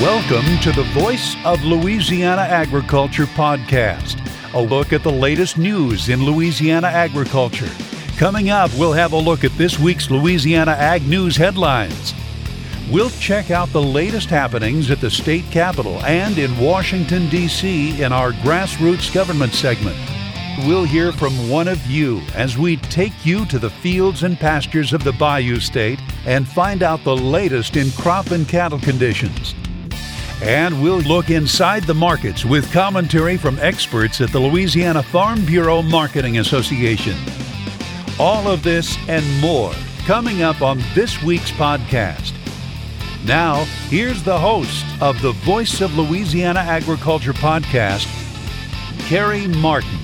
Welcome to the Voice of Louisiana Agriculture podcast, a look at the latest news in Louisiana agriculture. Coming up, we'll have a look at this week's Louisiana Ag News headlines. We'll check out the latest happenings at the state capitol and in Washington, D.C. in our grassroots government segment. We'll hear from one of you as we take you to the fields and pastures of the Bayou State and find out the latest in crop and cattle conditions. And we'll look inside the markets with commentary from experts at the Louisiana Farm Bureau Marketing Association. All of this and more coming up on this week's podcast. Now, here's the host of the Voice of Louisiana Agriculture podcast, Kerry Martin.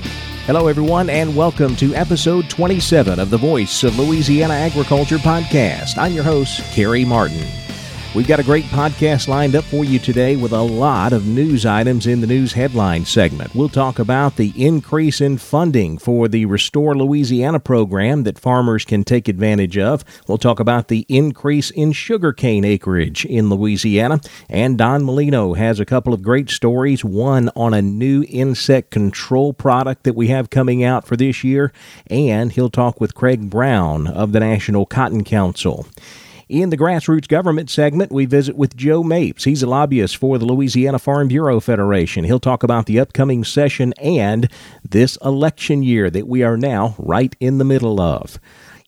Hello, everyone, and welcome to episode 27 of the Voice of Louisiana Agriculture podcast. I'm your host, Kerry Martin. We've got a great podcast lined up for you today with a lot of news items in the news headline segment. We'll talk about the increase in funding for the Restore Louisiana program that farmers can take advantage of. We'll talk about the increase in sugarcane acreage in Louisiana. And Don Molino has a couple of great stories one on a new insect control product that we have coming out for this year. And he'll talk with Craig Brown of the National Cotton Council. In the grassroots government segment, we visit with Joe Mapes. He's a lobbyist for the Louisiana Farm Bureau Federation. He'll talk about the upcoming session and this election year that we are now right in the middle of.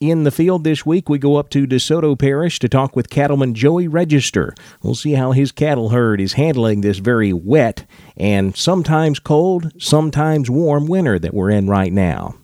In the field this week, we go up to DeSoto Parish to talk with cattleman Joey Register. We'll see how his cattle herd is handling this very wet and sometimes cold, sometimes warm winter that we're in right now.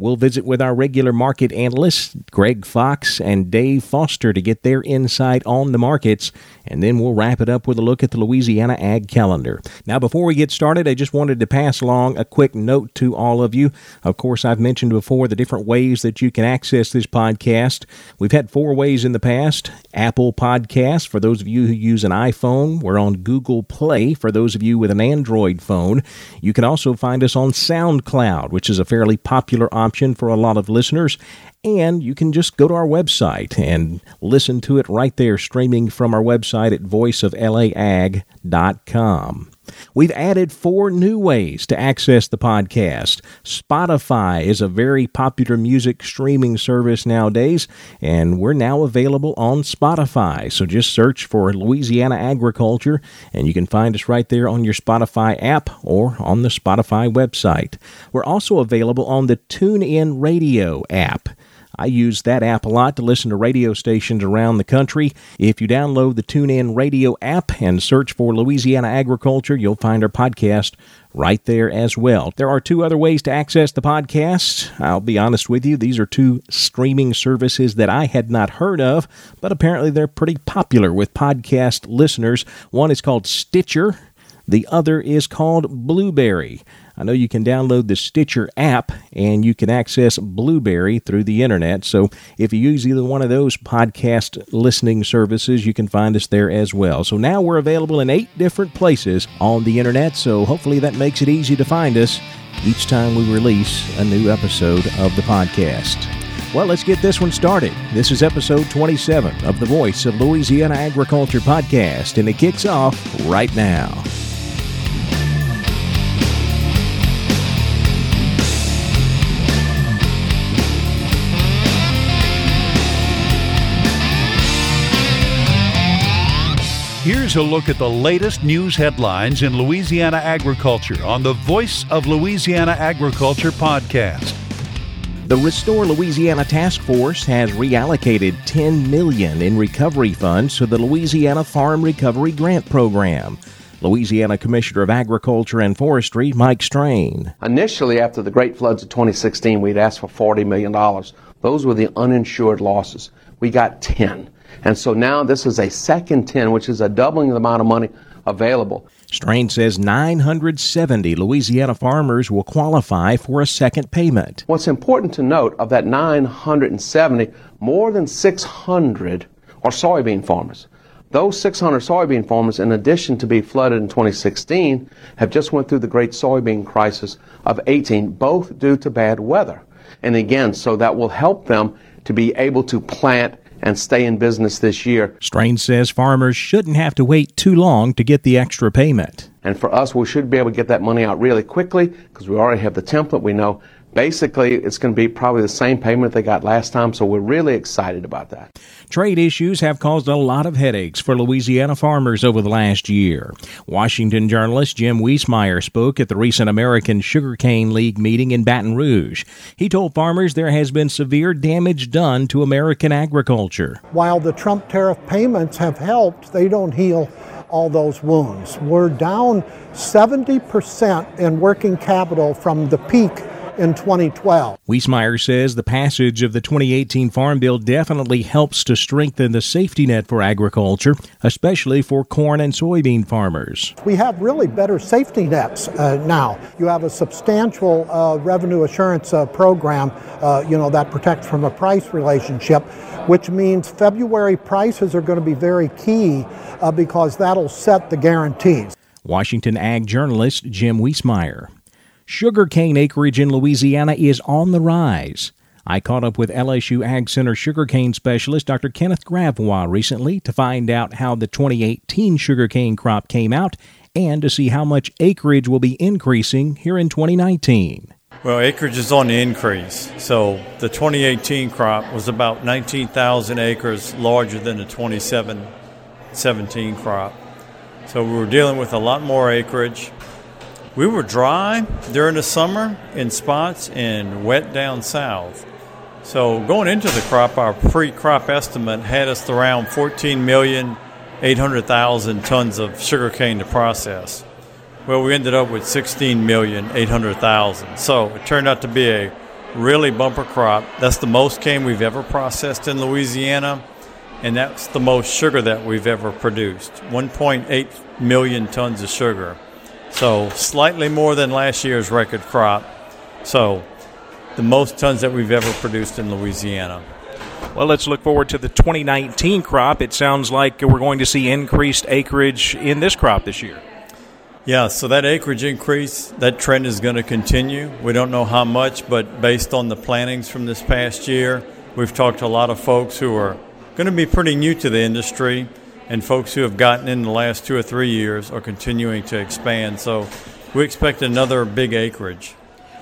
We'll visit with our regular market analysts, Greg Fox and Dave Foster, to get their insight on the markets, and then we'll wrap it up with a look at the Louisiana Ag Calendar. Now, before we get started, I just wanted to pass along a quick note to all of you. Of course, I've mentioned before the different ways that you can access this podcast. We've had four ways in the past Apple Podcasts, for those of you who use an iPhone, we're on Google Play, for those of you with an Android phone. You can also find us on SoundCloud, which is a fairly popular option option for a lot of listeners. And you can just go to our website and listen to it right there, streaming from our website at voiceoflaag.com. We've added four new ways to access the podcast. Spotify is a very popular music streaming service nowadays, and we're now available on Spotify. So just search for Louisiana Agriculture, and you can find us right there on your Spotify app or on the Spotify website. We're also available on the TuneIn Radio app. I use that app a lot to listen to radio stations around the country. If you download the TuneIn Radio app and search for Louisiana Agriculture, you'll find our podcast right there as well. There are two other ways to access the podcast. I'll be honest with you, these are two streaming services that I had not heard of, but apparently they're pretty popular with podcast listeners. One is called Stitcher, the other is called Blubrry. I know you can download the Stitcher app and you can access Blubrry through the internet. So if you use either one of those podcast listening services, you can find us there as well. So now we're available in eight different places on the internet. So hopefully that makes it easy to find us each time we release a new episode of the podcast. Well, let's get this one started. This is episode 27 of the Voice of Louisiana Agriculture podcast, and it kicks off right now. Here's a look at the latest news headlines in Louisiana agriculture on the Voice of Louisiana Agriculture podcast. The Restore Louisiana Task Force has reallocated 10 million in recovery funds to the Louisiana Farm Recovery Grant Program. Louisiana Commissioner of Agriculture and Forestry, Mike Strain. Initially, after the great floods of 2016, we'd asked for $40 million. Those were the uninsured losses. We got 10. And so now this is a second 10, which is a doubling of the amount of money available. Strain says 970 Louisiana farmers will qualify for a second payment. What's important to note of that 970, more than 600 are soybean farmers. Those 600 soybean farmers, in addition to be flooded in 2016, have just went through the great soybean crisis of 18, both due to bad weather. And again, so that will help them to be able to plant and stay in business this year. Strain says farmers shouldn't have to wait too long to get the extra payment. And for us, we should be able to get that money out really quickly because we already have the template. We know basically it's going to be probably the same payment they got last time, so we're really excited about that. Trade issues have caused a lot of headaches for Louisiana farmers over the last year. Washington journalist Jim Wiesemeyer spoke at the recent American Sugarcane League meeting in Baton Rouge. He told farmers there has been severe damage done to American agriculture. While the Trump tariff payments have helped, they don't heal all those wounds. We're down 70% in working capital from the peak in 2012. Wiesemeyer says the passage of the 2018 Farm Bill definitely helps to strengthen the safety net for agriculture, especially for corn and soybean farmers. We have really better safety nets uh, now. You have a substantial uh, revenue assurance uh, program, uh, you know, that protects from a price relationship, which means February prices are going to be very key uh, because that'll set the guarantees. Washington Ag journalist Jim Wiesemeyer. Sugarcane acreage in Louisiana is on the rise. I caught up with LSU Ag Center sugarcane specialist Dr. Kenneth Gravois recently to find out how the 2018 sugarcane crop came out and to see how much acreage will be increasing here in 2019. Well, acreage is on the increase. So the 2018 crop was about 19,000 acres larger than the 2017 crop. So we were dealing with a lot more acreage. We were dry during the summer in spots and wet down south. So going into the crop, our pre-crop estimate had us around 14 million 800,000 tons of sugarcane to process. Well, we ended up with 16 million 800,000. So it turned out to be a really bumper crop. That's the most cane we've ever processed in Louisiana, and that's the most sugar that we've ever produced 1.8 million tons of sugar. So slightly more than last year's record crop. So the most tons that we've ever produced in Louisiana. Well, let's look forward to the 2019 crop. It sounds like we're going to see increased acreage in this crop this year. Yeah, so that acreage increase, that trend is going to continue. We don't know how much, but based on the plantings from this past year, we've talked to a lot of folks who are going to be pretty new to the industry and folks who have gotten in the last two or three years are continuing to expand. So we expect another big acreage.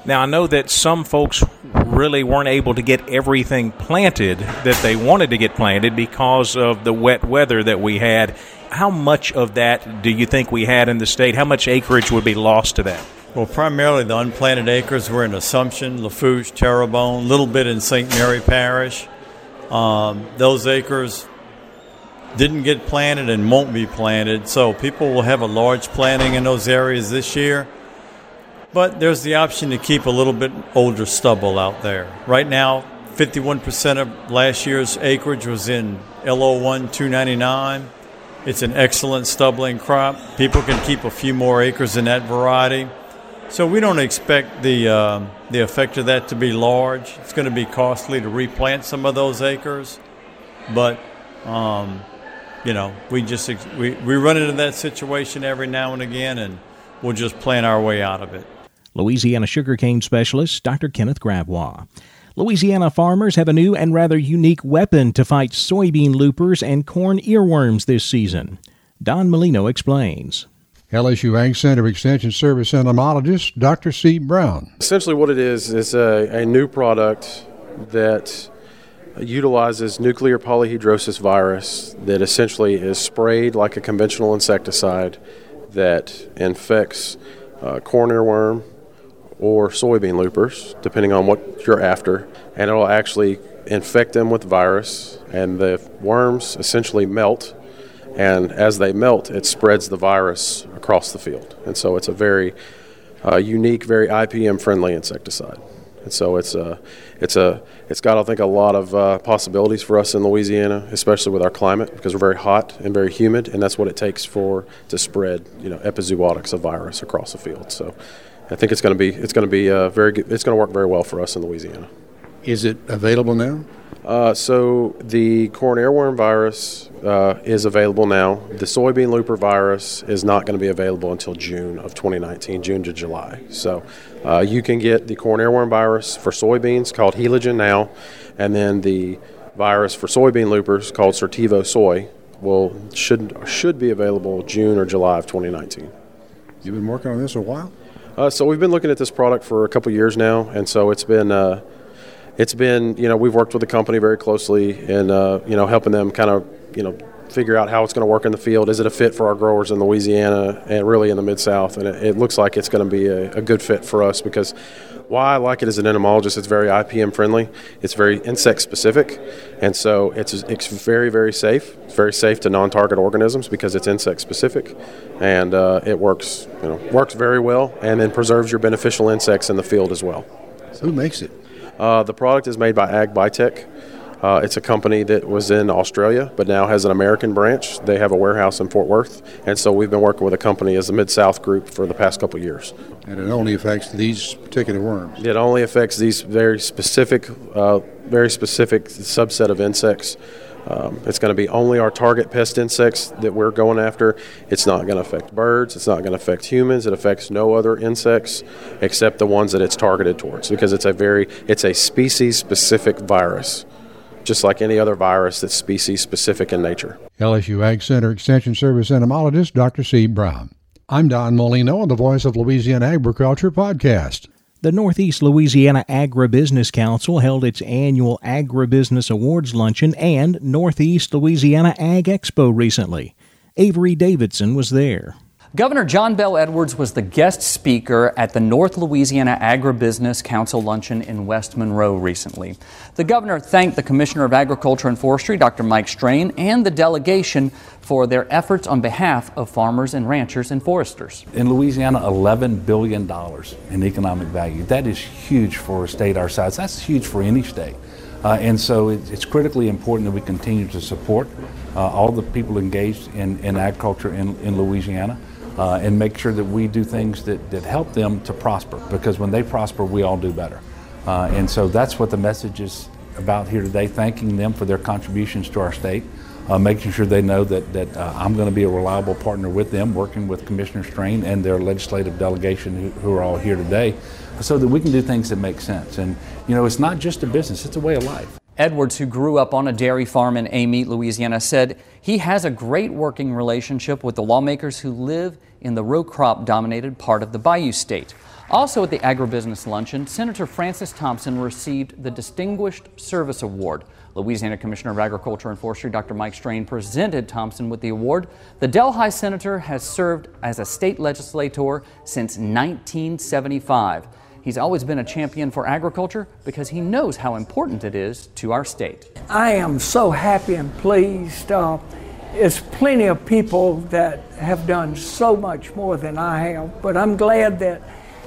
Now, I know that some folks really weren't able to get everything planted that they wanted to get planted because of the wet weather that we had. How much of that do you think we had in the state? How much acreage would be lost to that? Well, primarily the unplanted acres were in Assumption, Lafourche, Terrebonne, a little bit in St. Mary Parish. Um, those acres didn't get planted and won't be planted. So people will have a large planting in those areas this year. But there's the option to keep a little bit older stubble out there. Right now, 51% of last year's acreage was in LO1 299. It's an excellent stubbling crop. People can keep a few more acres in that variety. So we don't expect the uh, the effect of that to be large. It's going to be costly to replant some of those acres, but um, you know, we just we, we run into that situation every now and again, and we'll just plan our way out of it. Louisiana sugarcane specialist Dr. Kenneth Gravois. Louisiana farmers have a new and rather unique weapon to fight soybean loopers and corn earworms this season. Don Molino explains. LSU Ag Center Extension Service entomologist Dr. C. Brown. Essentially, what it is is a, a new product that utilizes nuclear polyhedrosis virus that essentially is sprayed like a conventional insecticide that infects uh, corn earworm or soybean loopers, depending on what you're after, and it'll actually infect them with virus, and the worms essentially melt. And as they melt, it spreads the virus across the field. And so it's a very uh, unique, very IPM friendly insecticide. And so it's a, it's a, it's got I think a lot of uh, possibilities for us in Louisiana, especially with our climate because we're very hot and very humid, and that's what it takes for to spread you know epizootics of virus across the field. So I think it's going to be it's going to be uh, very good, it's going to work very well for us in Louisiana. Is it available now? Uh, so the corn earworm virus uh, is available now. The soybean looper virus is not going to be available until June of 2019, June to July. So uh, you can get the corn earworm virus for soybeans called Heligen now, and then the virus for soybean loopers called Certivo Soy will should should be available June or July of 2019. You've been working on this a while. Uh, so we've been looking at this product for a couple years now, and so it's been uh, it's been you know we've worked with the company very closely and uh, you know helping them kind of you know figure out how it's going to work in the field. Is it a fit for our growers in Louisiana and really in the Mid South? And it, it, looks like it's going to be a, a, good fit for us because why I like it as an entomologist, it's very IPM friendly. It's very insect specific, and so it's it's very very safe. It's very safe to non-target organisms because it's insect specific, and uh, it works you know works very well, and then preserves your beneficial insects in the field as well. So who makes it? Uh, the product is made by AgBiTech. Uh, it's a company that was in Australia but now has an American branch. They have a warehouse in Fort Worth, and so we've been working with a company as the Mid South Group for the past couple years. And it only affects these particular worms. It only affects these very specific, uh, very specific subset of insects. Um, it's going to be only our target pest insects that we're going after. It's not going to affect birds. It's not going to affect humans. It affects no other insects except the ones that it's targeted towards because it's a very it's a species specific virus just like any other virus that's species specific in nature. LSU Ag Center Extension Service entomologist Dr. C. Brown. I'm Don Molino on the Voice of Louisiana Agriculture podcast. The Northeast Louisiana Agribusiness Council held its annual Agribusiness Awards luncheon and Northeast Louisiana Ag Expo recently. Avery Davidson was there. Governor John Bel Edwards was the guest speaker at the North Louisiana Agribusiness Council luncheon in West Monroe recently. The governor thanked the Commissioner of Agriculture and Forestry, Dr. Mike Strain, and the delegation for their efforts on behalf of farmers and ranchers and foresters. In Louisiana, $11 billion in economic value. That is huge for a state our size. That's huge for any state. Uh, and so it, it's critically important that we continue to support uh, all the people engaged in, in agriculture in, in Louisiana uh, and make sure that we do things that, that help them to prosper because when they prosper, we all do better. Uh, and so that's what the message is about here today, thanking them for their contributions to our state. Uh, making sure they know that, that uh, I'm going to be a reliable partner with them, working with Commissioner Strain and their legislative delegation who, who, are all here today, so that we can do things that make sense. And, you know, it's not just a business, it's a way of life. Edwards, who grew up on a dairy farm in Amite, Louisiana, said he has a great working relationship with the lawmakers who live in the row crop dominated part of the Bayou State. Also at the Agribusiness Luncheon, Senator Francis Thompson received the Distinguished Service Award. Louisiana Commissioner of Agriculture and Forestry Dr. Mike Strain presented Thompson with the award. The Delhi senator has served as a state legislator since 1975. He's always been a champion for agriculture because he knows how important it is to our state. I am so happy and pleased. Uh, it's plenty of people that have done so much more than I have, but I'm glad that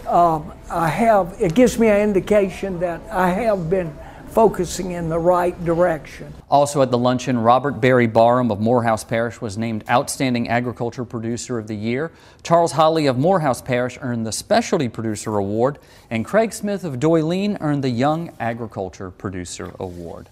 um, I have, it gives me an indication that I have been focusing in the right direction. Also at the luncheon, Robert Barry Barham of Morehouse Parish was named Outstanding Agriculture Producer of the Year. Charles Holly of Morehouse Parish earned the Specialty Producer Award, and Craig Smith of Doyline earned the Young Agriculture Producer Award.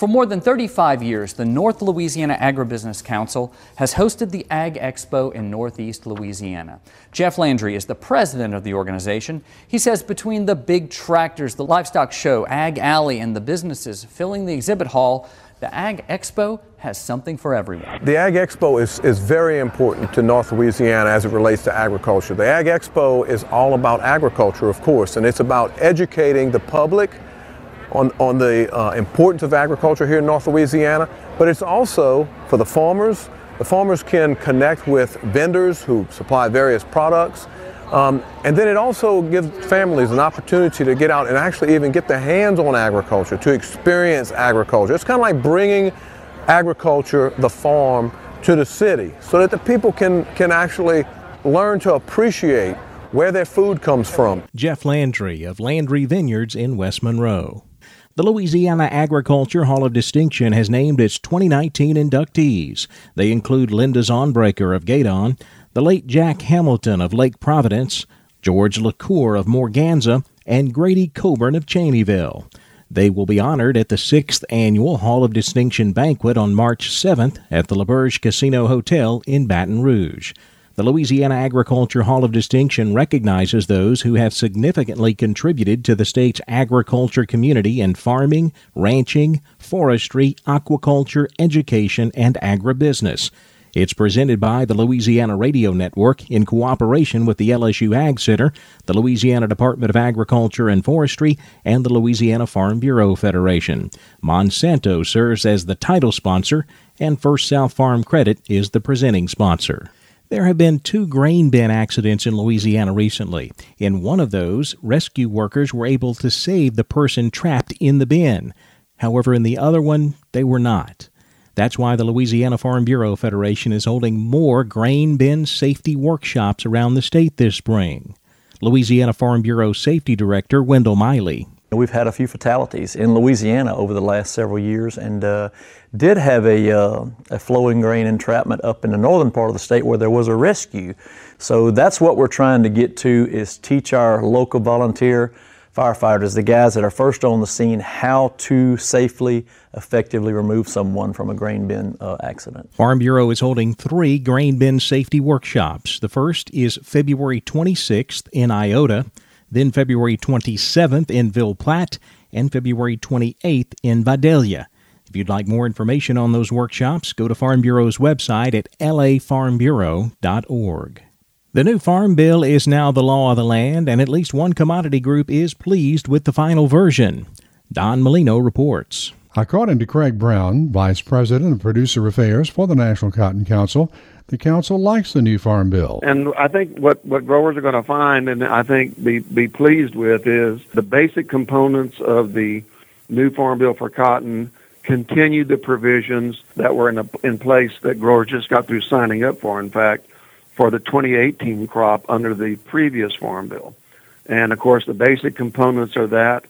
For more than 35 years, the North Louisiana Agribusiness Council has hosted the Ag Expo in Northeast Louisiana. Jeff Landry is the president of the organization. He says between the big tractors, the livestock show, Ag Alley, and the businesses filling the exhibit hall, the Ag Expo has something for everyone. The Ag Expo is, is very important to North Louisiana as it relates to agriculture. The Ag Expo is all about agriculture, of course, and it's about educating the public on, on the uh, importance of agriculture here in North Louisiana, but it's also for the farmers. The farmers can connect with vendors who supply various products. Um, and then it also gives families an opportunity to get out and actually even get their hands on agriculture, to experience agriculture. It's kind of like bringing agriculture, the farm, to the city so that the people can, can actually learn to appreciate where their food comes from. Jeff Landry of Landry Vineyards in West Monroe. The Louisiana Agriculture Hall of Distinction has named its 2019 inductees. They include Linda Zaunbrecher of Gueydan, the late Jack Hamilton of Lake Providence, George LaCour of Morganza, and Grady Coburn of Cheneyville. They will be honored at the sixth annual Hall of Distinction banquet on March 7th at the L'Auberge Casino Hotel in Baton Rouge. The Louisiana Agriculture Hall of Distinction recognizes those who have significantly contributed to the state's agriculture community in farming, ranching, forestry, aquaculture, education, and agribusiness. It's presented by the Louisiana Radio Network in cooperation with the LSU Ag Center, the Louisiana Department of Agriculture and Forestry, and the Louisiana Farm Bureau Federation. Monsanto serves as the title sponsor, and First South Farm Credit is the presenting sponsor. There have been two grain bin accidents in Louisiana recently. In one of those, rescue workers were able to save the person trapped in the bin. However, in the other one, they were not. That's why the Louisiana Farm Bureau Federation is holding more grain bin safety workshops around the state this spring. Louisiana Farm Bureau Safety Director Wendell Miley. We've had a few fatalities in Louisiana over the last several years and uh, did have a, uh, a flowing grain entrapment up in the northern part of the state where there was a rescue. So that's what we're trying to get to is teach our local volunteer firefighters, the guys that are first on the scene, how to safely, effectively remove someone from a grain bin uh, accident. Farm Bureau is holding three grain bin safety workshops. The first is February 26th in Iota then February 27th in Ville Platte, and February 28th in Vidalia. If you'd like more information on those workshops, go to Farm Bureau's website at lafarmbureau.org. The new Farm Bill is now the law of the land, and at least one commodity group is pleased with the final version. Don Molino reports. According to Craig Brown, Vice President of Producer Affairs for the National Cotton Council, the council likes the new farm bill. And I think what, what growers are going to find and I think be, be pleased with is the basic components of the new farm bill for cotton continue the provisions that were in, a, in place that growers just got through signing up for, in fact, for the 2018 crop under the previous farm bill. And of course, the basic components are that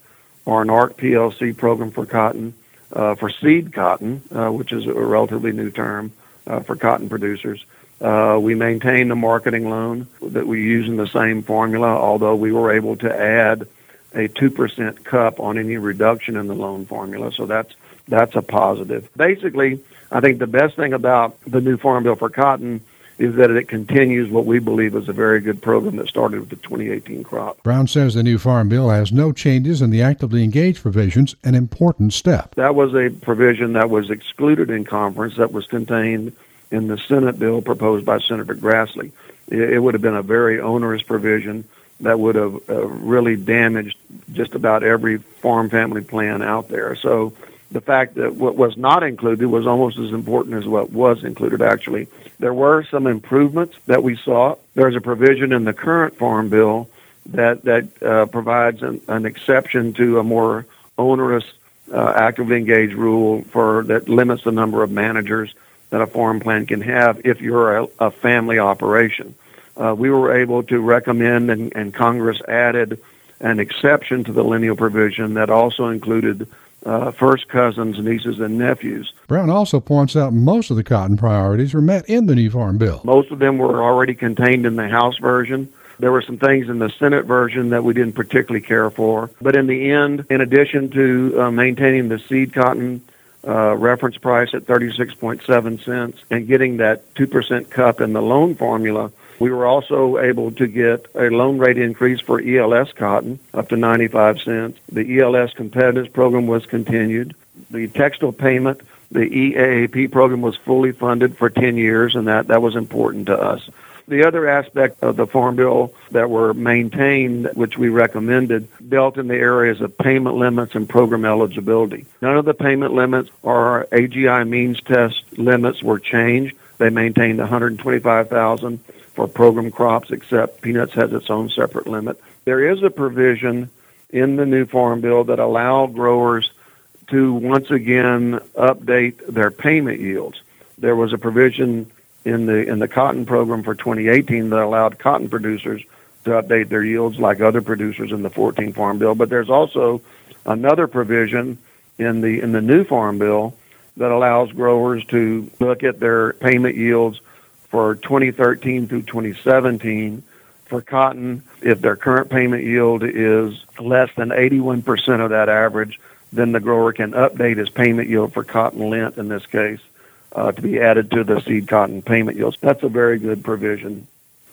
are an ARC PLC program for cotton, uh, for seed cotton, uh, which is a relatively new term, uh, for cotton producers. Uh, we maintain the marketing loan that we use in the same formula, although we were able to add a 2% cup on any reduction in the loan formula. So that's, that's a positive. Basically, I think the best thing about the new Farm Bill for cotton is that it continues what we believe is a very good program that started with the 2018 crop. Brown says the new Farm Bill has no changes in the actively engaged provisions, an important step. That was a provision that was excluded in conference that was contained in the Senate bill proposed by Senator Grassley. It, would have been a very onerous provision that would have uh, really damaged just about every farm family plan out there. So the fact that what was not included was almost as important as what was included actually. There were some improvements that we saw. There's a provision in the current farm bill that that uh, provides an, an, exception to a more onerous uh, actively engaged rule for that limits the number of managers that a farm plan can have if you're a, a family operation. Uh, we were able to recommend, and, and Congress added an exception to the lineal provision that also included uh, first cousins, nieces, and nephews. Brown also points out most of the cotton priorities were met in the new farm bill. Most of them were already contained in the House version. There were some things in the Senate version that we didn't particularly care for. But in the end, in addition to uh, maintaining the seed cotton uh, reference price at 36.7 cents and getting that 2% cup in the loan formula, we were also able to get a loan rate increase for ELS cotton up to 95 cents. The ELS competitiveness program was continued. The textile payment, the EAAP program was fully funded for 10 years, and that, that was important to us. The other aspect of the Farm Bill that were maintained, which we recommended, dealt in the areas of payment limits and program eligibility. None of the payment limits or AGI means test limits were changed. They maintained 125,000 for program crops, except peanuts has its own separate limit. There is a provision in the new farm bill that allow growers to once again update their payment yields. There was a provision in the in the cotton program for 2018 that allowed cotton producers to update their yields like other producers in the 14 farm bill, but there's also another provision in the in the new farm bill that allows growers to look at their payment yields for 2013 through 2017 for cotton, if their current payment yield is less than 81% of that average, then the grower can update his payment yield for cotton lint in this case uh, to be added to the seed cotton payment yields. That's a very good provision.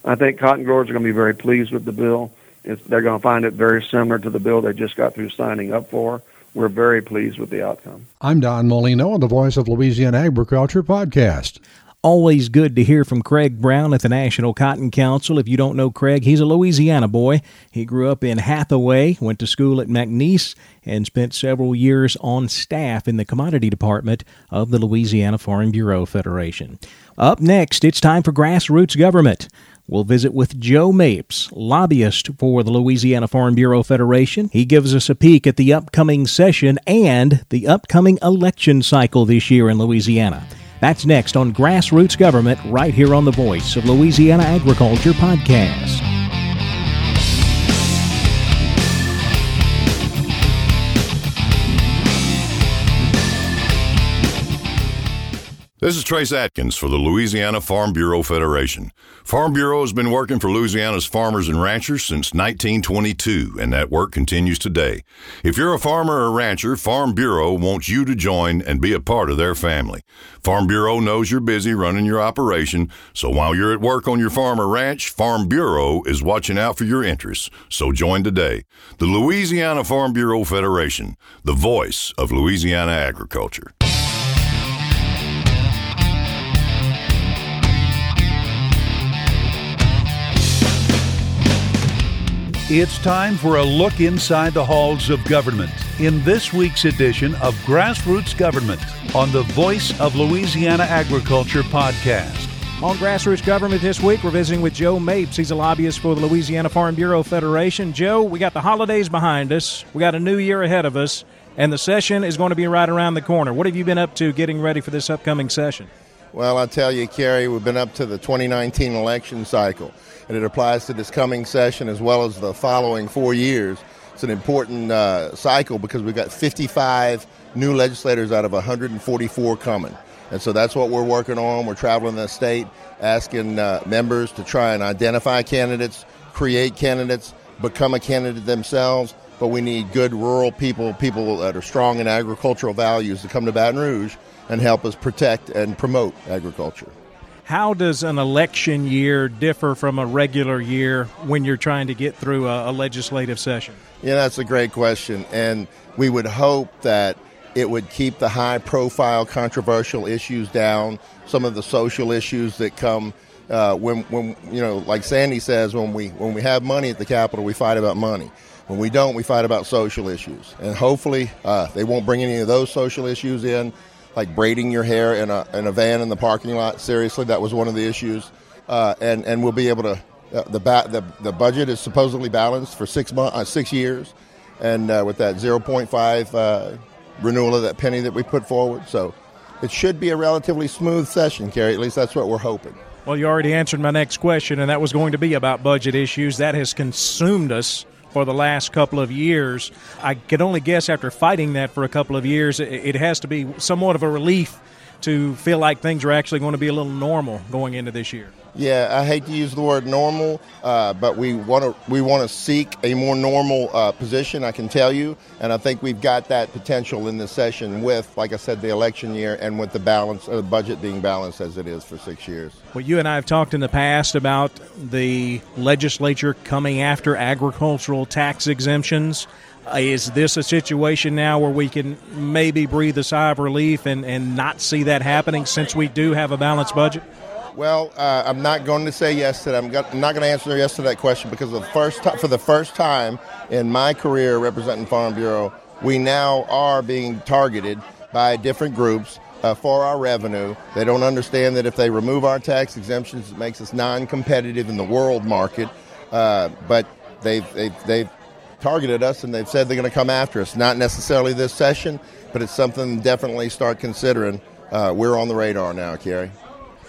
I think cotton growers are going to be very pleased with the bill. It's, they're going to find it very similar to the bill they just got through signing up for. We're very pleased with the outcome. I'm Don Molino on the Voice of Louisiana Agriculture podcast. Always good to hear from Craig Brown at the National Cotton Council. If you don't know Craig, he's a Louisiana boy. He grew up in Hathaway, went to school at McNeese, and spent several years on staff in the commodity department of the Louisiana Farm Bureau Federation. Up next, it's time for grassroots government. We'll visit with Joe Mapes, lobbyist for the Louisiana Farm Bureau Federation. He gives us a peek at the upcoming session and the upcoming election cycle this year in Louisiana. That's next on Grassroots Government, right here on the Voice of Louisiana Agriculture podcast. This is Trace Adkins for the Louisiana Farm Bureau Federation. Farm Bureau has been working for Louisiana's farmers and ranchers since 1922, and that work continues today. If you're a farmer or rancher, Farm Bureau wants you to join and be a part of their family. Farm Bureau knows you're busy running your operation, so while you're at work on your farm or ranch, Farm Bureau is watching out for your interests. So join today. The Louisiana Farm Bureau Federation, the voice of Louisiana agriculture. It's time for a look inside the halls of government in this week's edition of Grassroots Government on the Voice of Louisiana Agriculture podcast. On Grassroots Government this week, we're visiting with Joe Mapes. He's a lobbyist for the Louisiana Farm Bureau Federation. Joe, we got the holidays behind us, we got a new year ahead of us, and the session is going to be right around the corner. What have you been up to getting ready for this upcoming session? Well, I tell you, Kerry, we've been up to the 2019 election cycle and it applies to this coming session as well as the following four years. It's an important uh, cycle because we've got 55 new legislators out of 144 coming. And so that's what we're working on. We're traveling the state asking uh, members to try and identify candidates, create candidates, become a candidate themselves. But we need good rural people, people that are strong in agricultural values to come to Baton Rouge and help us protect and promote agriculture. How does an election year differ from a regular year when you're trying to get through a, a legislative session? Yeah, that's a great question. And we would hope that it would keep the high profile controversial issues down, some of the social issues that come uh, when, when, you know, like Sandy says, when we, when we have money at the Capitol, we fight about money. When we don't, we fight about social issues. And hopefully uh, they won't bring any of those social issues in like braiding your hair in a, in a van in the parking lot. Seriously, that was one of the issues. Uh, and, and we'll be able to, uh, the, ba- the, the budget is supposedly balanced for six, mo- uh, six years. And uh, with that 0.5 uh, renewal of that penny that we put forward. So it should be a relatively smooth session, Kerry. At least that's what we're hoping. Well, you already answered my next question, and that was going to be about budget issues. That has consumed us for the last couple of years. I can only guess after fighting that for a couple of years, it has to be somewhat of a relief to feel like things are actually going to be a little normal going into this year. Yeah, I hate to use the word normal, uh, but we want to we want to seek a more normal uh, position. I can tell you, and I think we've got that potential in this session with, like I said, the election year and with the balance, uh, the budget being balanced as it is for six years. Well, you and I have talked in the past about the legislature coming after agricultural tax exemptions. Uh, is this a situation now where we can maybe breathe a sigh of relief and, and not see that happening since we do have a balanced budget? Well, uh, I'm not going to say yes to that. I'm, I'm not going to answer yes to that question because the first for the first time in my career representing Farm Bureau, we now are being targeted by different groups uh, for our revenue. They don't understand that if they remove our tax exemptions, it makes us non-competitive in the world market. Uh, but they've, they've, they've targeted us and they've said they're going to come after us. Not necessarily this session, but it's something definitely start considering. Uh, we're on the radar now, Kerry.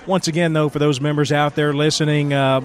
Once again, though, for those members out there listening, uh,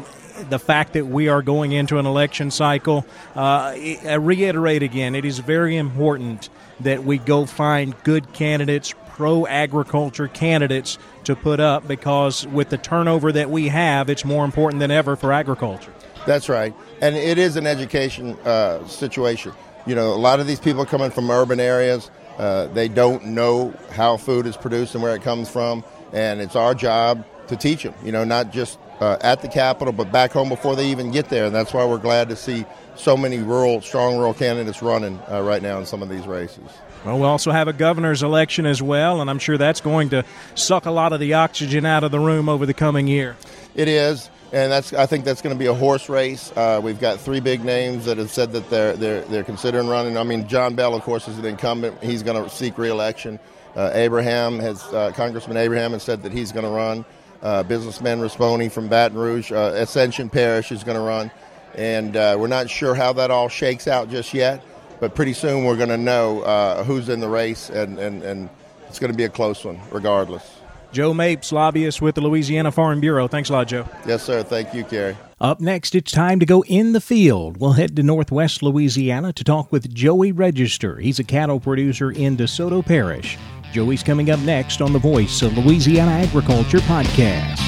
the fact that we are going into an election cycle, uh, I reiterate again, it is very important that we go find good candidates, pro agriculture candidates to put up because with the turnover that we have, it's more important than ever for agriculture. That's right. And it is an education uh, situation. You know, a lot of these people coming from urban areas, uh, they don't know how food is produced and where it comes from and it's our job to teach them. You know, not just uh, at the Capitol, but back home before they even get there. And that's why we're glad to see so many rural, strong rural candidates running uh, right now in some of these races. Well, we'll also have a governor's election as well, and I'm sure that's going to suck a lot of the oxygen out of the room over the coming year. It is, and that's I think that's going to be a horse race. Uh, we've got three big names that have said that they're they're they're considering running. I mean, John Bel, of course, is an incumbent. He's going to seek reelection. Uh, Abraham has uh, Congressman Abraham has said that he's going to run. Uh, businessman Rispone from Baton Rouge, uh, Ascension Parish is going to run, and uh, we're not sure how that all shakes out just yet. But pretty soon we're going to know uh, who's in the race, and, and, and it's going to be a close one, regardless. Joe Mapes, lobbyist with the Louisiana Farm Bureau. Thanks a lot, Joe. Yes, sir. Thank you, Kerry. Up next, it's time to go in the field. We'll head to northwest Louisiana to talk with Joey Register. He's a cattle producer in DeSoto Parish. Joey's coming up next on the Voice of Louisiana Agriculture podcast.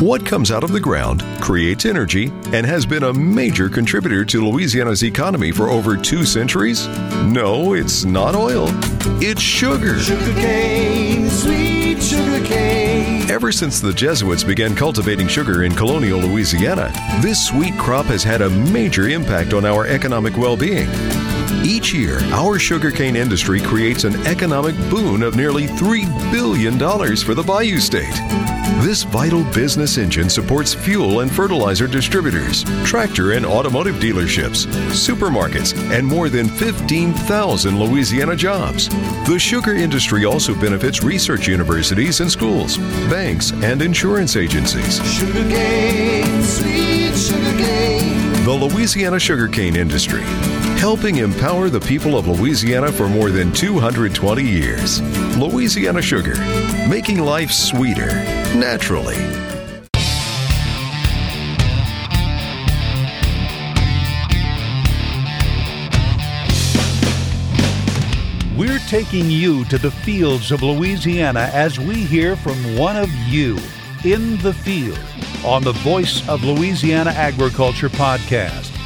What comes out of the ground creates energy and has been a major contributor to Louisiana's economy for over two centuries? No, it's not oil. It's sugar. Sugar cane, sweet sugar cane. Ever since the Jesuits began cultivating sugar in colonial Louisiana, this sweet crop has had a major impact on our economic well being. Each year, our sugarcane industry creates an economic boon of nearly $3 billion for the Bayou State. This vital business engine supports fuel and fertilizer distributors, tractor and automotive dealerships, supermarkets, and more than 15,000 Louisiana jobs. The sugar industry also benefits research universities and schools, banks, and insurance agencies. Sugar cane, sweet sugar cane. The Louisiana sugarcane industry, helping empower the people of Louisiana for more than 220 years. Louisiana Sugar, making life sweeter, naturally. We're taking you to the fields of Louisiana as we hear from one of you in the field on the Voice of Louisiana Agriculture podcast.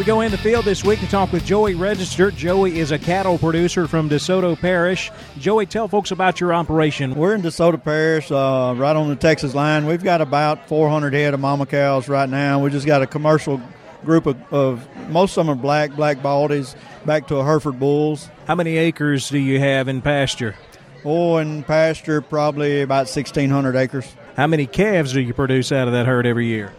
We go in the field this week to talk with Joey Register. Joey is a cattle producer from DeSoto Parish. Joey, tell folks about your operation. We're in DeSoto Parish, uh, right on the Texas line. We've got about 400 head of mama cows right now. We just got a commercial group of, of most of them are black, black baldies, back to a Hereford bulls. How many acres do you have in pasture? Oh, in pasture, probably about 1,600 acres. How many calves do you produce out of that herd every year?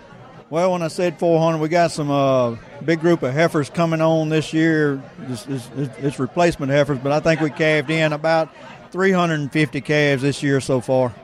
Well, when I said 400, we got some uh, big group of heifers coming on this year. It's, it's, it's, replacement heifers, but I think we calved in about 350 calves this year so far.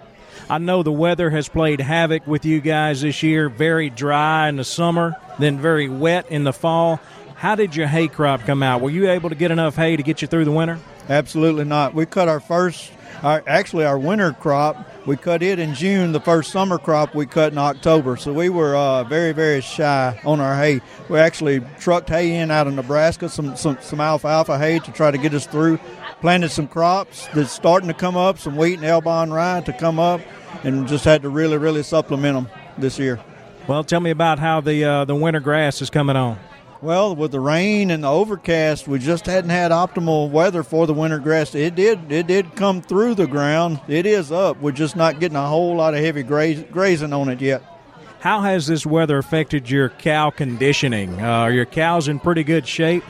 I know the weather has played havoc with you guys this year. Very dry in the summer, then very wet in the fall. How did your hay crop come out? Were you able to get enough hay to get you through the winter? Absolutely not. We cut our first, our, actually our winter crop. We cut it in June. The first summer crop we cut in October. So we were uh, very, very shy on our hay. We actually trucked hay in out of Nebraska, some, some some alfalfa hay to try to get us through. Planted some crops that's starting to come up, some wheat and Elbon rye to come up, and just had to really, really supplement them this year. Well, tell me about how the uh, the winter grass is coming on. Well, with the rain and the overcast, we just hadn't had optimal weather for the winter grass. It did it did come through the ground. It is up. We're just not getting a whole lot of heavy graz- grazing on it yet. How has this weather affected your cow conditioning? Uh, are your cows in pretty good shape?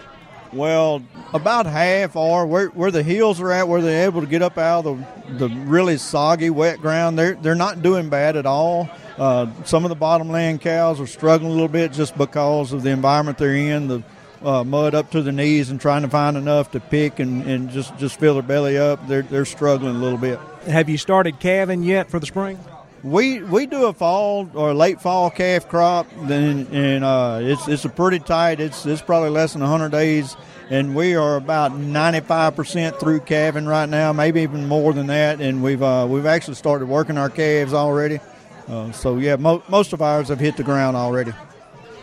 Well, about half are where, where the hills are at, where they're able to get up out of the, the really soggy, wet ground. They're they're not doing bad at all. Uh, some of the bottomland cows are struggling a little bit just because of the environment they're in, the uh, mud up to the knees, and trying to find enough to pick and, and just, just fill their belly up. They're, they're struggling a little bit. Have you started calving yet for the spring? We we do a fall or late fall calf crop, then and uh, it's it's a pretty tight. It's it's probably less than 100 days, and we are about 95 percent through calving right now, maybe even more than that. And we've uh, we've actually started working our calves already. Uh, so yeah, mo- most of ours have hit the ground already.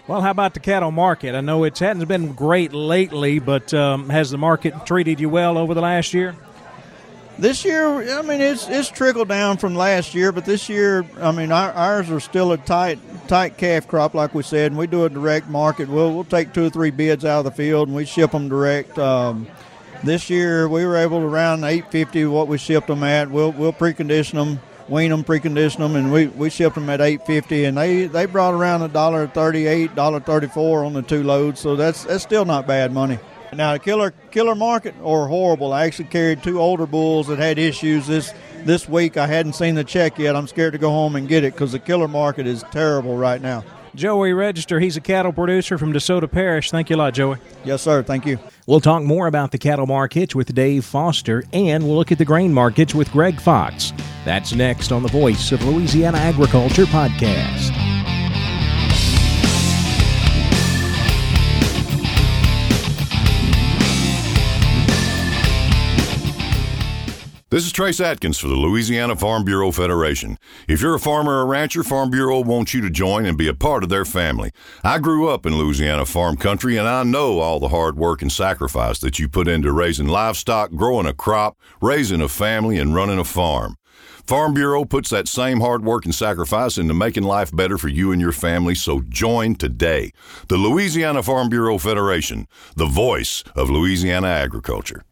Well, how about the cattle market? I know it hasn't been great lately, but um, has the market treated you well over the last year? This year, I mean, it's it's trickled down from last year, but this year, I mean, our, ours are still a tight tight calf crop, like we said, and we do a direct market. We'll we'll take two or three bids out of the field and we ship them direct. Um, this year we were able to round 850 what we shipped them at. We'll we'll precondition them, wean them, precondition them, and we, we shipped them at 850. And they, they brought around a dollar 38, dollar 34 on the two loads. So that's that's still not bad money. Now the killer killer market or horrible. I actually carried two older bulls that had issues this this week. I hadn't seen the check yet. I'm scared to go home and get it because the killer market is terrible right now. Joey Register, he's a cattle producer from DeSoto Parish. Thank you a lot, Joey. Yes, sir. Thank you. We'll talk more about the cattle markets with Dave Foster, and we'll look at the grain markets with Greg Fox. That's next on the Voice of Louisiana Agriculture podcast. This is Trace Adkins for the Louisiana Farm Bureau Federation. If you're a farmer or rancher, Farm Bureau wants you to join and be a part of their family. I grew up in Louisiana farm country and I know all the hard work and sacrifice that you put into raising livestock, growing a crop, raising a family, and running a farm. Farm Bureau puts that same hard work and sacrifice into making life better for you and your family, so join today. The Louisiana Farm Bureau Federation, the voice of Louisiana agriculture.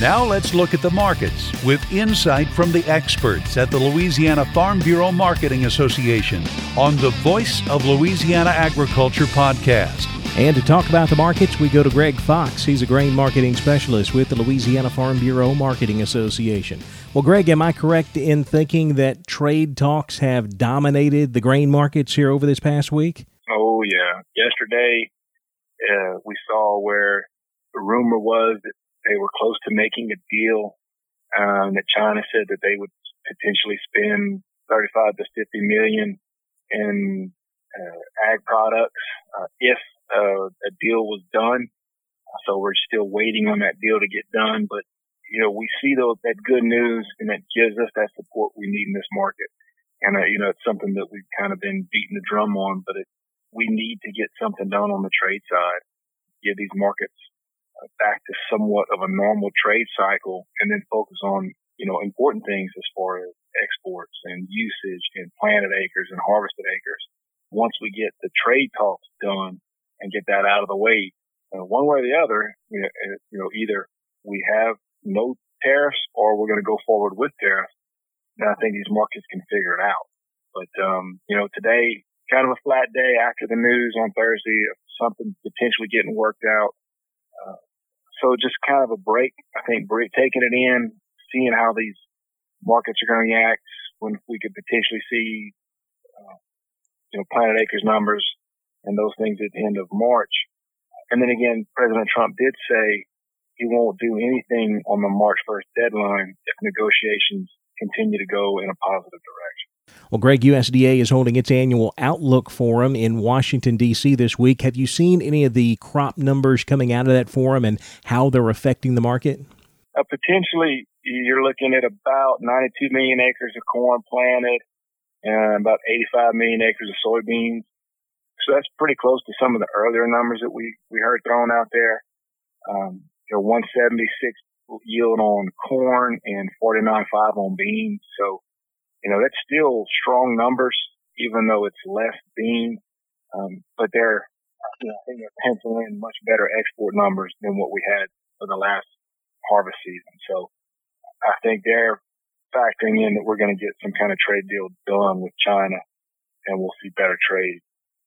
Now let's look at the markets with insight from the experts at the Louisiana Farm Bureau Marketing Association on the Voice of Louisiana Agriculture podcast. And to talk about the markets, we go to Greg Fox. He's a grain marketing specialist with the Louisiana Farm Bureau Marketing Association. Well, Greg, am I correct in thinking that trade talks have dominated the grain markets here over this past week? Oh, yeah. Yesterday, uh, we saw where the rumor was that they were close to making a deal um, that China said that they would potentially spend 35 to 50 million in uh, ag products uh, if uh, a deal was done. So we're still waiting on that deal to get done, but you know we see those that good news and that gives us that support we need in this market. And uh, you know it's something that we've kind of been beating the drum on, but it, we need to get something done on the trade side, give these markets back to somewhat of a normal trade cycle and then focus on, you know, important things as far as exports and usage and planted acres and harvested acres. Once we get the trade talks done and get that out of the way, uh, one way or the other, you know, uh, you know, either we have no tariffs or we're going to go forward with tariffs. And I think these markets can figure it out. But, um, you know, today, kind of a flat day after the news on Thursday, something potentially getting worked out. Uh, so just kind of a break. I think taking it in, seeing how these markets are going to react when we could potentially see, uh, you know, planted acres numbers and those things at the end of March. And then again, President Trump did say he won't do anything on the March 1st deadline if negotiations continue to go in a positive direction. Well, Greg, USDA is holding its annual Outlook Forum in Washington, D.C. this week. Have you seen any of the crop numbers coming out of that forum and how they're affecting the market? Uh, potentially, you're looking at about 92 million acres of corn planted and about 85 million acres of soybeans. So that's pretty close to some of the earlier numbers that we, we heard thrown out there. Um, you know, 176 yield on corn and 49.5 on beans. So you know, that's still strong numbers, even though it's less bean. Um, but they're, you know, I think they're penciling in much better export numbers than what we had for the last harvest season. So I think they're factoring in that we're going to get some kind of trade deal done with China and we'll see better trade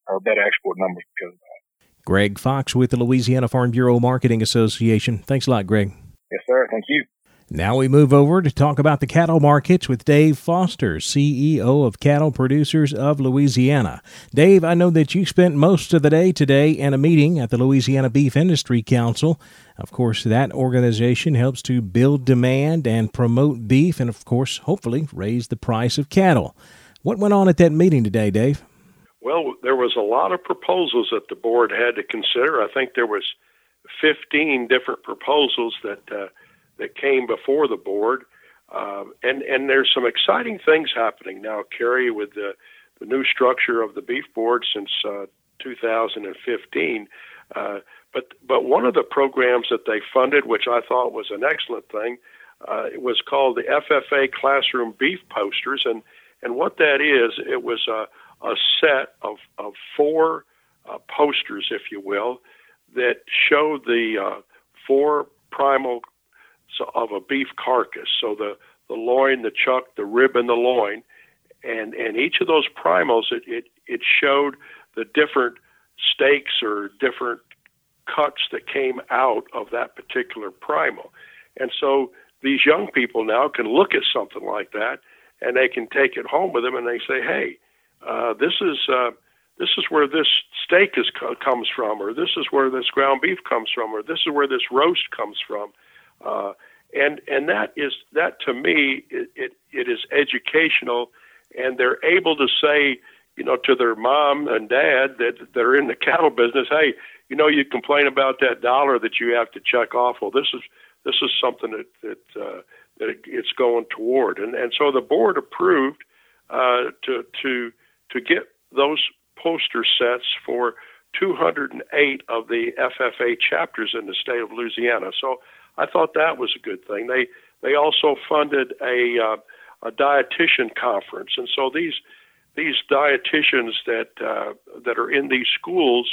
or better export numbers because of that. Greg Fox with the Louisiana Farm Bureau Marketing Association. Thanks a lot, Greg. Yes, sir. Thank you. Now we move over to talk about the cattle markets with Dave Foster, CEO of Cattle Producers of Louisiana. Dave, I know that you spent most of the day today in a meeting at the Louisiana Beef Industry Council. Of course, that organization helps to build demand and promote beef and, of course, hopefully raise the price of cattle. What went on at that meeting today, Dave? Well, there was a lot of proposals that the board had to consider. I think there was 15 different proposals that uh, that came before the board. Um, and and there's some exciting things happening now, Kerry, with the the new structure of the beef board since uh, 2015. Uh, But but one of the programs that they funded, which I thought was an excellent thing, uh, it was called the FFA Classroom Beef Posters, and and what that is, it was a, a set of of four uh, posters, if you will, that showed the uh, four primal of a beef carcass. So the the loin, the chuck, the rib, and the loin, and and each of those primals, it it, it showed the different steaks or different cuts that came out of that particular primal. And so these young people now can look at something like that and they can take it home with them and they say, hey, uh, this is uh, this is where this steak is comes from, or this is where this ground beef comes from, or this is where this roast comes from, uh, and and that is that to me it, it it is educational, and they're able to say, you know, to their mom and dad that that are in the cattle business, hey, you know, you complain about that dollar that you have to check off. Well, this is this is something that that uh, that it's going toward, and and so the board approved uh, to to to get those poster sets for 208 of the FFA chapters in the state of Louisiana. So I thought that was a good thing. They they also funded a uh, a dietitian conference, and so these these dietitians that uh, that are in these schools,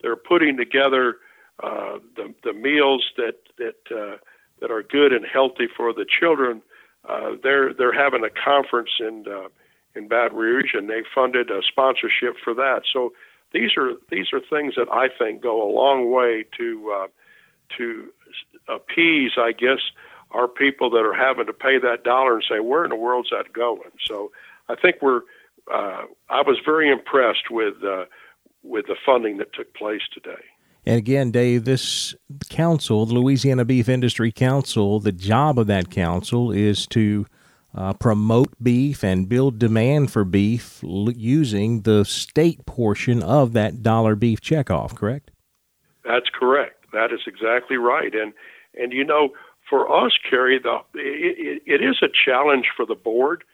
they're putting together uh, the the meals that that uh, that are good and healthy for the children. Uh, they're they're having a conference in uh, in Baton Rouge, and they funded a sponsorship for that. So these are these are things that I think go a long way to uh, to appease, I guess, our people that are having to pay that dollar and say, where in the world's that going? So I think we're. Uh, I was very impressed with uh, with the funding that took place today. And again, Dave, this council, the Louisiana Beef Industry Council, the job of that council is to uh, promote beef and build demand for beef using the state portion of that dollar beef checkoff, correct? That's correct. That is exactly right. And and you know, for us, Kerry, the it, it is a challenge for the board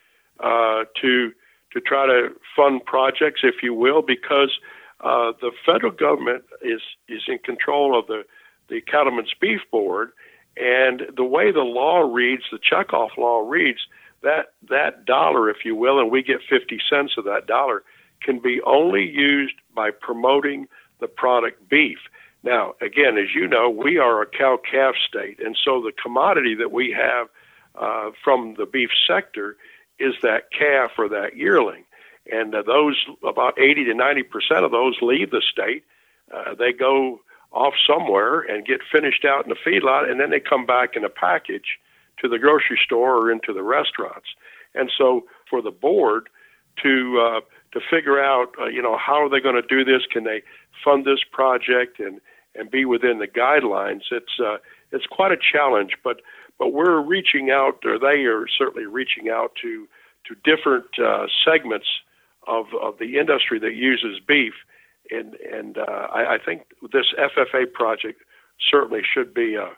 uh, to to try to fund projects, if you will, because uh, the federal government is is in control of the the Cattlemen's Beef Board, and the way the law reads, the checkoff law reads, that that dollar, if you will, and we get 50 cents of that dollar, can be only used by promoting the product beef. Now, again, as you know, we are a cow calf state, and so the commodity that we have uh, from the beef sector is that calf or that yearling. And uh, those, about 80 to 90 percent of those leave the state. Uh, they go off somewhere and get finished out in the feedlot, and then they come back in a package to the grocery store or into the restaurants. And so for the board to uh, to figure out, uh, you know, how are they going to do this? Can they fund this project and and be within the guidelines? It's uh, it's quite a challenge, but but we're reaching out, or they are certainly reaching out to to different uh, segments of of the industry that uses beef, and and uh, I, I think this FFA project certainly should be a,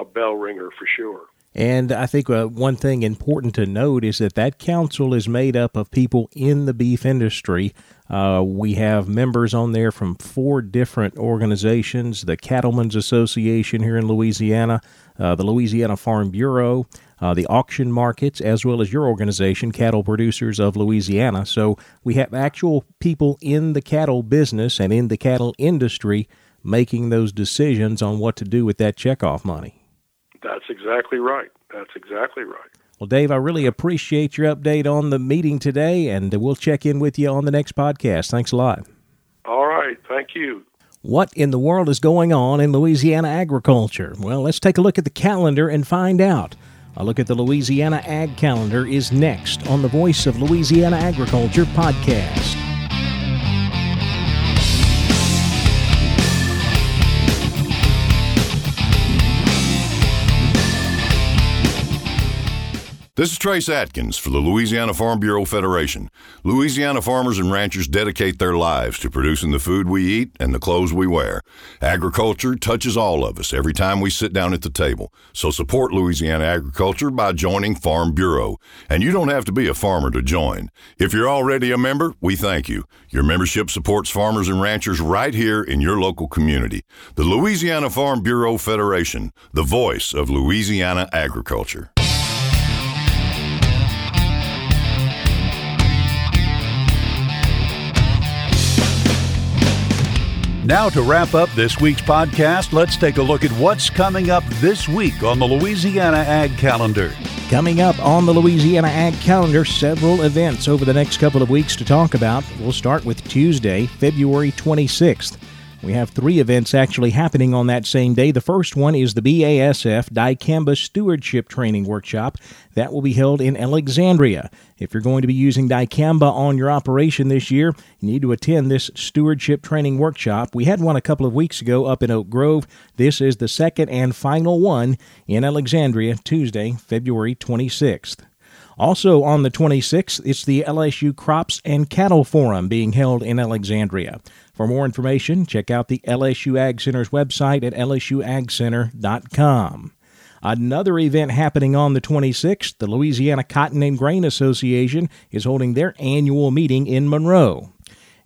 a bell ringer for sure. And I think uh, one thing important to note is that that council is made up of people in the beef industry. Uh, we have members on there from four different organizations the Cattlemen's Association here in Louisiana, uh, the Louisiana Farm Bureau, uh, the auction markets, as well as your organization, Cattle Producers of Louisiana. So we have actual people in the cattle business and in the cattle industry making those decisions on what to do with that checkoff money. That's exactly right. That's exactly right. Well, Dave, I really appreciate your update on the meeting today, and we'll check in with you on the next podcast. Thanks a lot. All right. Thank you. What in the world is going on in Louisiana agriculture? Well, let's take a look at the calendar and find out. A look at the Louisiana Ag Calendar is next on the Voice of Louisiana Agriculture podcast. This is Trace Adkins for the Louisiana Farm Bureau Federation. Louisiana farmers and ranchers dedicate their lives to producing the food we eat and the clothes we wear. Agriculture touches all of us every time we sit down at the table. So support Louisiana agriculture by joining Farm Bureau. And you don't have to be a farmer to join. If you're already a member, we thank you. Your membership supports farmers and ranchers right here in your local community. The Louisiana Farm Bureau Federation, the voice of Louisiana agriculture. Now, to wrap up this week's podcast, let's take a look at what's coming up this week on the Louisiana Ag Calendar. Coming up on the Louisiana Ag Calendar, several events over the next couple of weeks to talk about. We'll start with Tuesday, February 26th. We have three events actually happening on that same day. The first one is the BASF Dicamba Stewardship Training Workshop. That will be held in Alexandria. If you're going to be using dicamba on your operation this year, you need to attend this stewardship training workshop. We had one a couple of weeks ago up in Oak Grove. This is the second and final one in Alexandria, Tuesday, February 26th. Also on the 26th, it's the LSU Crops and Cattle Forum being held in Alexandria. For more information, check out the LSU Ag Center's website at lsuagcenter.com. Another event happening on the 26th, the Louisiana Cotton and Grain Association is holding their annual meeting in Monroe.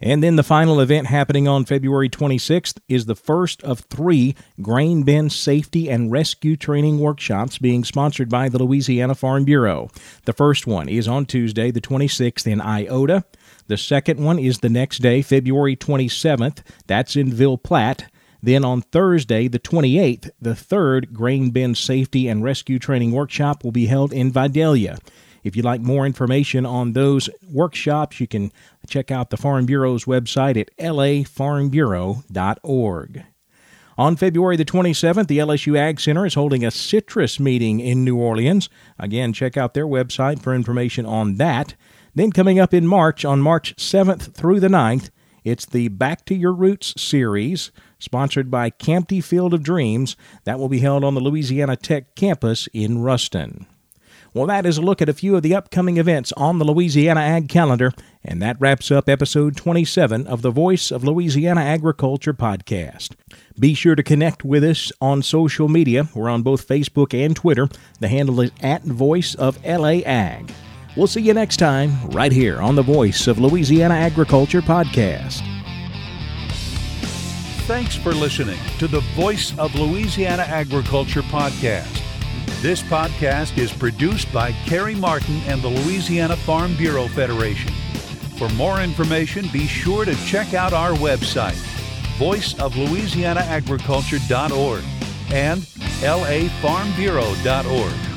And then the final event happening on February 26th is the first of three grain bin safety and rescue training workshops being sponsored by the Louisiana Farm Bureau. The first one is on Tuesday, the 26th, in Iota. The second one is the next day, February 27th. That's in Ville Platte. Then on Thursday, the 28th, the third grain bin safety and rescue training workshop will be held in Vidalia. If you'd like more information on those workshops, you can check out the Farm Bureau's website at lafarmbureau.org. On February the 27th, the LSU Ag Center is holding a citrus meeting in New Orleans. Again, check out their website for information on that. Then coming up in March, on March 7th through the 9th, it's the Back to Your Roots series, sponsored by Campti Field of Dreams, that will be held on the Louisiana Tech campus in Ruston. Well, that is a look at a few of the upcoming events on the Louisiana Ag Calendar, and that wraps up episode 27 of the Voice of Louisiana Agriculture podcast. Be sure to connect with us on social media. We're on both Facebook and Twitter. The handle is at Voice of LA Ag. We'll see you next time, right here on the Voice of Louisiana Agriculture podcast. Thanks for listening to the Voice of Louisiana Agriculture podcast. This podcast is produced by Kerry Martin and the Louisiana Farm Bureau Federation. For more information, be sure to check out our website, voiceoflouisianaagriculture.org and lafarmbureau.org.